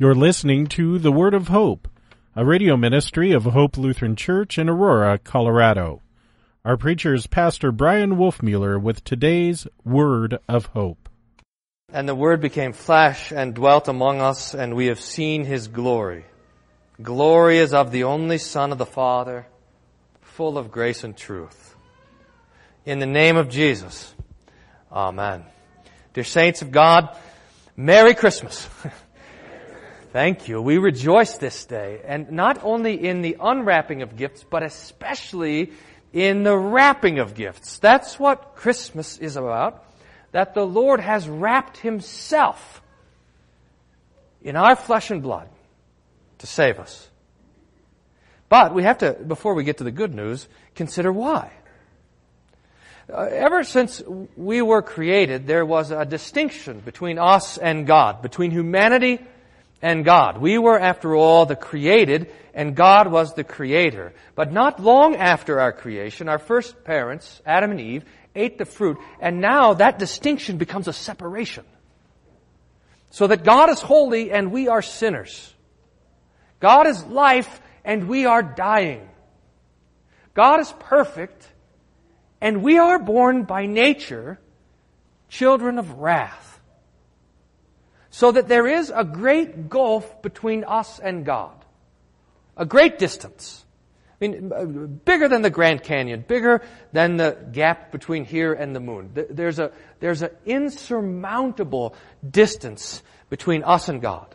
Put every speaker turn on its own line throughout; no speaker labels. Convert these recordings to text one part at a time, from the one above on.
You're listening to The Word of Hope, a radio ministry of Hope Lutheran Church in Aurora, Colorado. Our preacher is Pastor Bryan Wolfmueller with today's Word of Hope.
And the Word became flesh and dwelt among us, and we have seen His glory. Glory is of the only Son of the Father, full of grace and truth. In the name of Jesus, Amen. Dear saints of God, Merry Christmas. Thank you. We rejoice this day, and not only in the unwrapping of gifts, but especially in the wrapping of gifts. That's what Christmas is about. That the Lord has wrapped Himself in our flesh and blood to save us. But we have to, before we get to the good news, consider why. Uh, ever since we were created, there was a distinction between us and God, between humanity and God. We were, after all, the created, and God was the creator. But not long after our creation, our first parents, Adam and Eve, ate the fruit, and now that distinction becomes a separation. So that God is holy and we are sinners. God is life and we are dying. God is perfect and we are born by nature children of wrath. So that there is a great gulf between us and God. A great distance. I mean, bigger than the Grand Canyon, bigger than the gap between here and the moon. There's a, there's an insurmountable distance between us and God.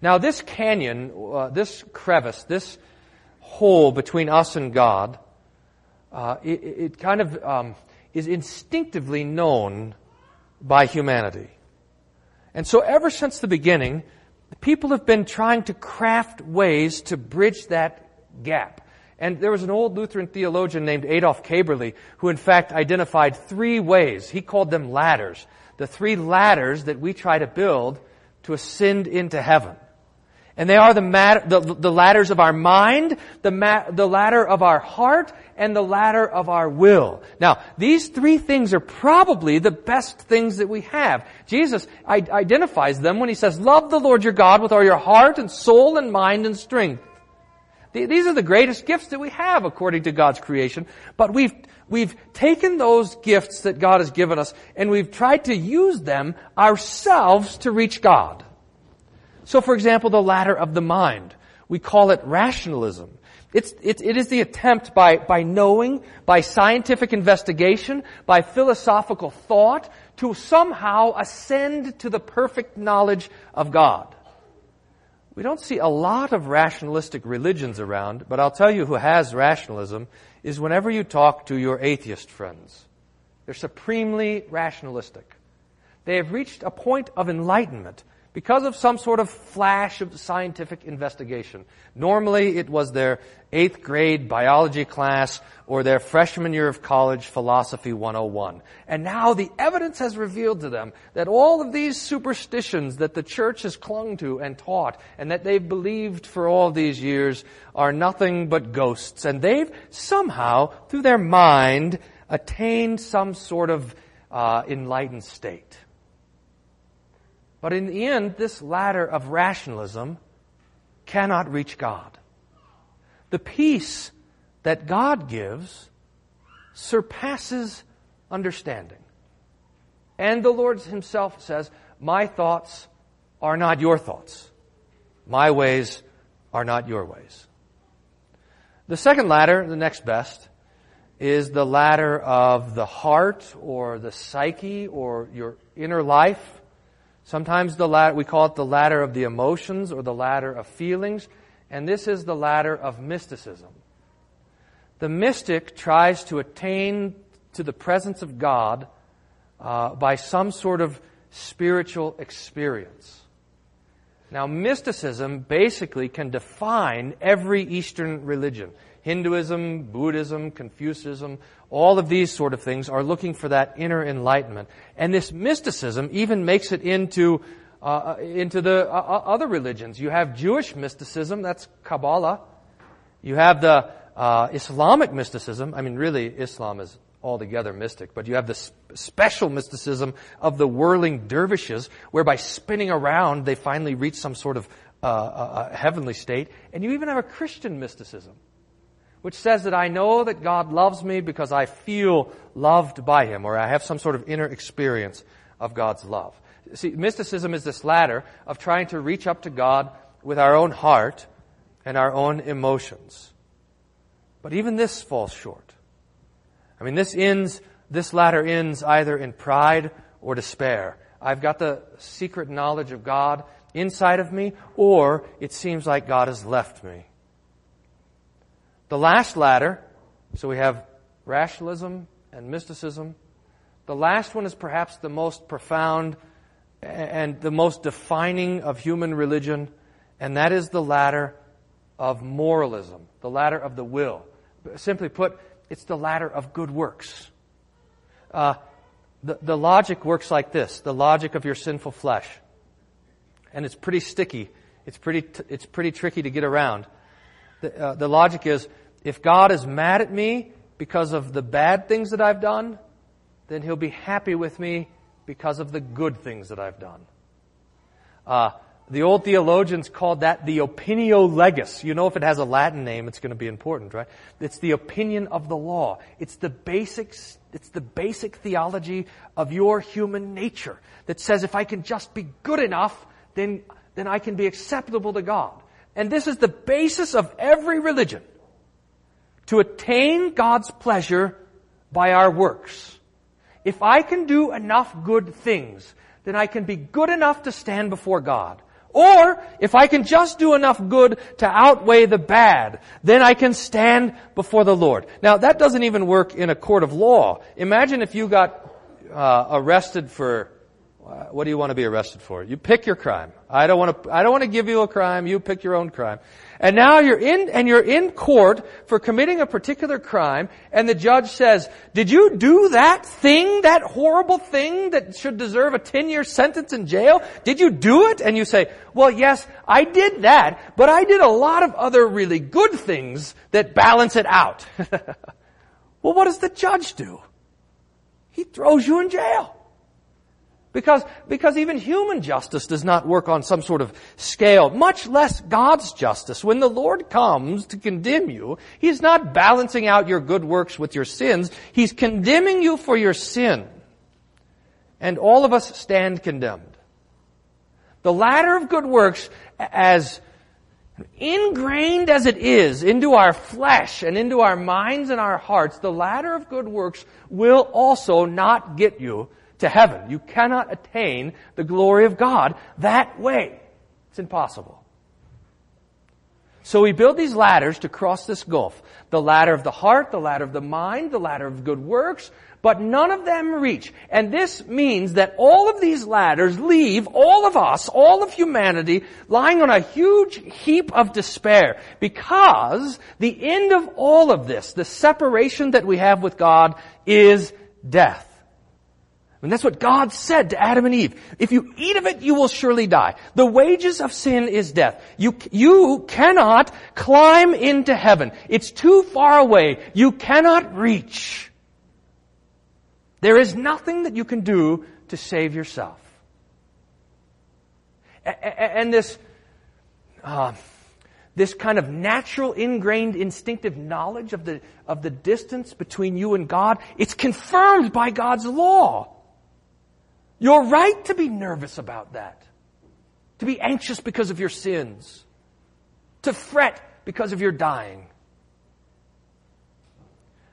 Now this canyon, uh, this crevice, this hole between us and God, uh, it, it, kind of um, is instinctively known by humanity. And so ever since the beginning, people have been trying to craft ways to bridge that gap. And there was an old Lutheran theologian named Adolf Köberle who in fact identified three ways. He called them ladders. The three ladders that we try to build to ascend into heaven. And they are the, mat- the, the ladders of our mind, the, the ladder of our heart, and the ladder of our will. Now, these three things are probably the best things that we have. Jesus I- identifies them when he says, love the Lord your God with all your heart and soul and mind and strength. These are the greatest gifts that we have according to God's creation, but we've, we've taken those gifts that God has given us and we've tried to use them ourselves to reach God. So for example, the ladder of the mind. We call it rationalism. It's, it, it is the attempt by, by knowing, by scientific investigation, by philosophical thought, to somehow ascend to the perfect knowledge of God. We don't see a lot of rationalistic religions around, but I'll tell you who has rationalism is whenever you talk to your atheist friends. They're supremely rationalistic. They have reached a point of enlightenment because of some sort of flash of scientific investigation. Normally it was their eighth grade biology class or their freshman year of college philosophy 101. And now the evidence has revealed to them that all of these superstitions that the church has clung to and taught and that they've believed for all these years are nothing but ghosts. And they've somehow, through their mind, attained some sort of uh, enlightened state. But in the end, this ladder of rationalism cannot reach God. The peace that God gives surpasses understanding. And the Lord himself says, my thoughts are not your thoughts. My ways are not your ways. The second ladder, the next best, is the ladder of the heart or the psyche or your inner life. Sometimes the ladder, we call it the ladder of the emotions or the ladder of feelings, and this is the ladder of mysticism. The mystic tries to attain to the presence of God uh, by some sort of spiritual experience. Now, mysticism basically can define every Eastern religion. Hinduism, Buddhism, Confucianism, all of these sort of things are looking for that inner enlightenment. And this mysticism even makes it into uh, into the uh, uh, other religions. You have Jewish mysticism, that's Kabbalah. You have the uh, Islamic mysticism. I mean, really, Islam is altogether mystic, but you have this special mysticism of the whirling dervishes, whereby spinning around they finally reach some sort of uh, uh, uh, heavenly state. And you even have a Christian mysticism, which says that I know that God loves me because I feel loved by Him, or I have some sort of inner experience of God's love. See, mysticism is this ladder of trying to reach up to God with our own heart and our own emotions. But even this falls short. I mean, this ends, this ladder ends either in pride or despair. I've got the secret knowledge of God inside of me, or it seems like God has left me. The last ladder, so we have rationalism and mysticism. The last one is perhaps the most profound and the most defining of human religion, and that is the ladder of moralism, the ladder of the will. Simply put, it's the ladder of good works. Uh, the, the logic works like this the logic of your sinful flesh. And it's pretty sticky. It's pretty, t- it's pretty tricky to get around. The, uh, the logic is if God is mad at me because of the bad things that I've done, then he'll be happy with me because of the good things that I've done. Uh, the old theologians called that the opinio legis. You know, if it has a Latin name, it's going to be important, right? It's the opinion of the law. It's the basics, it's the basic theology of your human nature that says if I can just be good enough, then, then I can be acceptable to God. And this is the basis of every religion. To attain God's pleasure by our works. If I can do enough good things, then I can be good enough to stand before God. Or, if I can just do enough good to outweigh the bad, then I can stand before the Lord. Now, that doesn't even work in a court of law. Imagine if you got uh, arrested for Uh, what do you want to be arrested for? You pick your crime. I don't want to, I don't want to give you a crime. You pick your own crime. And now you're in, and you're in court for committing a particular crime, and the judge says, did you do that thing, that horrible thing that should deserve a 10 year sentence in jail? Did you do it? And you say, well, yes, I did that, but I did a lot of other really good things that balance it out. well, what does the judge do? He throws you in jail. Because, because even human justice does not work on some sort of scale, much less God's justice. When the Lord comes to condemn you, He's not balancing out your good works with your sins. He's condemning you for your sin. And all of us stand condemned. The ladder of good works, as ingrained as it is into our flesh and into our minds and our hearts, the ladder of good works will also not get you to heaven. You cannot attain the glory of God that way. It's impossible. So we build these ladders to cross this gulf. The ladder of the heart, the ladder of the mind, the ladder of good works, but none of them reach. And this means that all of these ladders leave all of us, all of humanity, lying on a huge heap of despair because the end of all of this, the separation that we have with God, is death. And that's what God said to Adam and Eve. If you eat of it, you will surely die. The wages of sin is death. You, you cannot climb into heaven. It's too far away. You cannot reach. There is nothing that you can do to save yourself. And this, uh, this kind of natural, ingrained, instinctive knowledge of the, of the distance between you and God, it's confirmed by God's law. You're right to be nervous about that. To be anxious because of your sins. To fret because of your dying.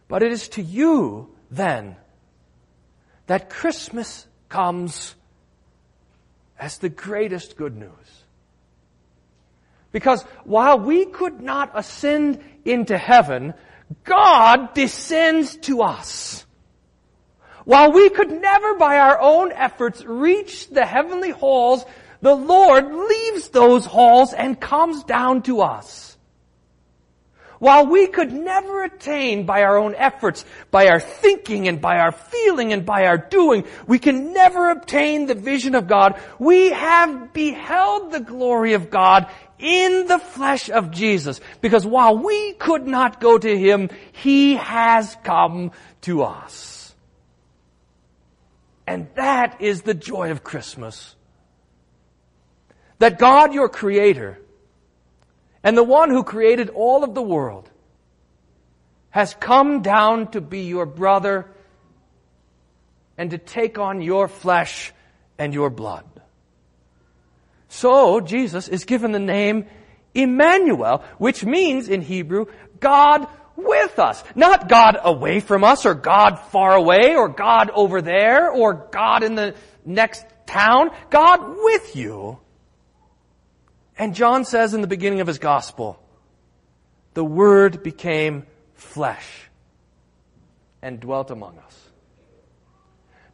But it is to you, then, that Christmas comes as the greatest good news. Because while we could not ascend into heaven, God descends to us. While we could never by our own efforts reach the heavenly halls, the Lord leaves those halls and comes down to us. While we could never attain by our own efforts, by our thinking and by our feeling and by our doing, we can never obtain the vision of God. We have beheld the glory of God in the flesh of Jesus. Because while we could not go to Him, He has come to us. And that is the joy of Christmas. That God, your Creator, and the one who created all of the world, has come down to be your brother and to take on your flesh and your blood. So Jesus is given the name Emmanuel, which means in Hebrew, God with us. Not God away from us or God far away or God over there or God in the next town. God with you. And John says in the beginning of his gospel, the Word became flesh and dwelt among us.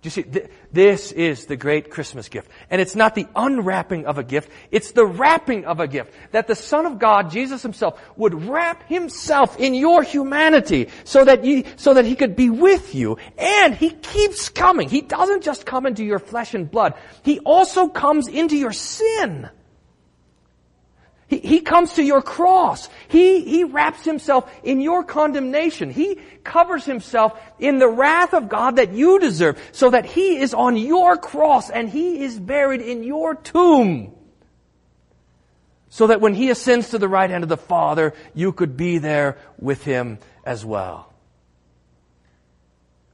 Do you see, th- this is the great Christmas gift. And it's not the unwrapping of a gift, it's the wrapping of a gift. That the Son of God, Jesus himself, would wrap himself in your humanity so that so that he could be with you. And he keeps coming. He doesn't just come into your flesh and blood. He also comes into your sin. He, he comes to your cross. He, he wraps himself in your condemnation. He covers himself in the wrath of God that you deserve so that he is on your cross and he is buried in your tomb. So that when he ascends to the right hand of the Father, you could be there with him as well.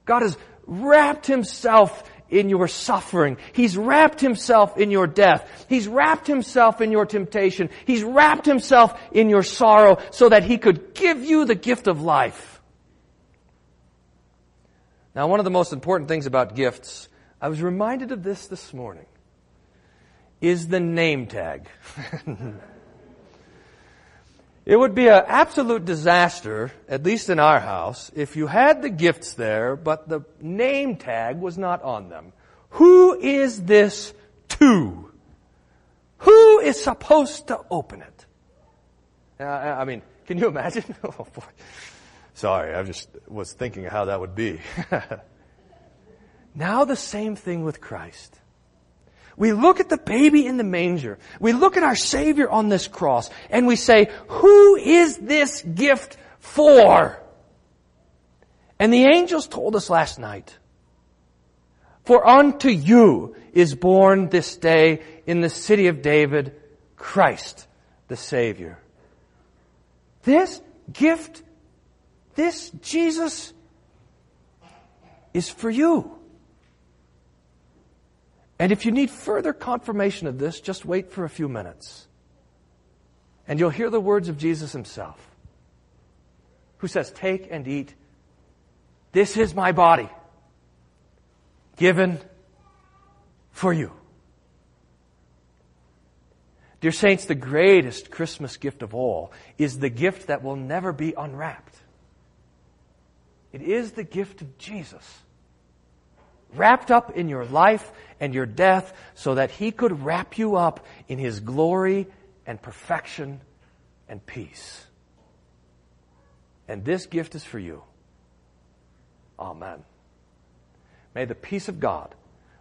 God has wrapped himself in your suffering. He's wrapped himself in your death. He's wrapped himself in your temptation. He's wrapped himself in your sorrow so that he could give you the gift of life. Now, one of the most important things about gifts, I was reminded of this this morning, is the name tag. It would be an absolute disaster, at least in our house, if you had the gifts there, but the name tag was not on them. Who is this to? Who is supposed to open it? Uh, I mean, can you imagine? oh, boy. Sorry, I just was thinking how that would be. now the same thing with Christ. We look at the baby in the manger. We look at our Savior on this cross and we say, who is this gift for? And the angels told us last night, for unto you is born this day in the city of David Christ the Savior. This gift, this Jesus is for you. And if you need further confirmation of this, just wait for a few minutes. And you'll hear the words of Jesus himself, who says, Take and eat. This is my body, given for you. Dear Saints, the greatest Christmas gift of all is the gift that will never be unwrapped. It is the gift of Jesus wrapped up in your life and your death so that he could wrap you up in his glory and perfection and peace. And this gift is for you. Amen. May the peace of God,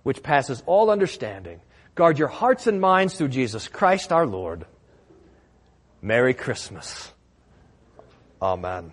which passes all understanding, guard your hearts and minds through Jesus Christ our Lord. Merry Christmas. Amen.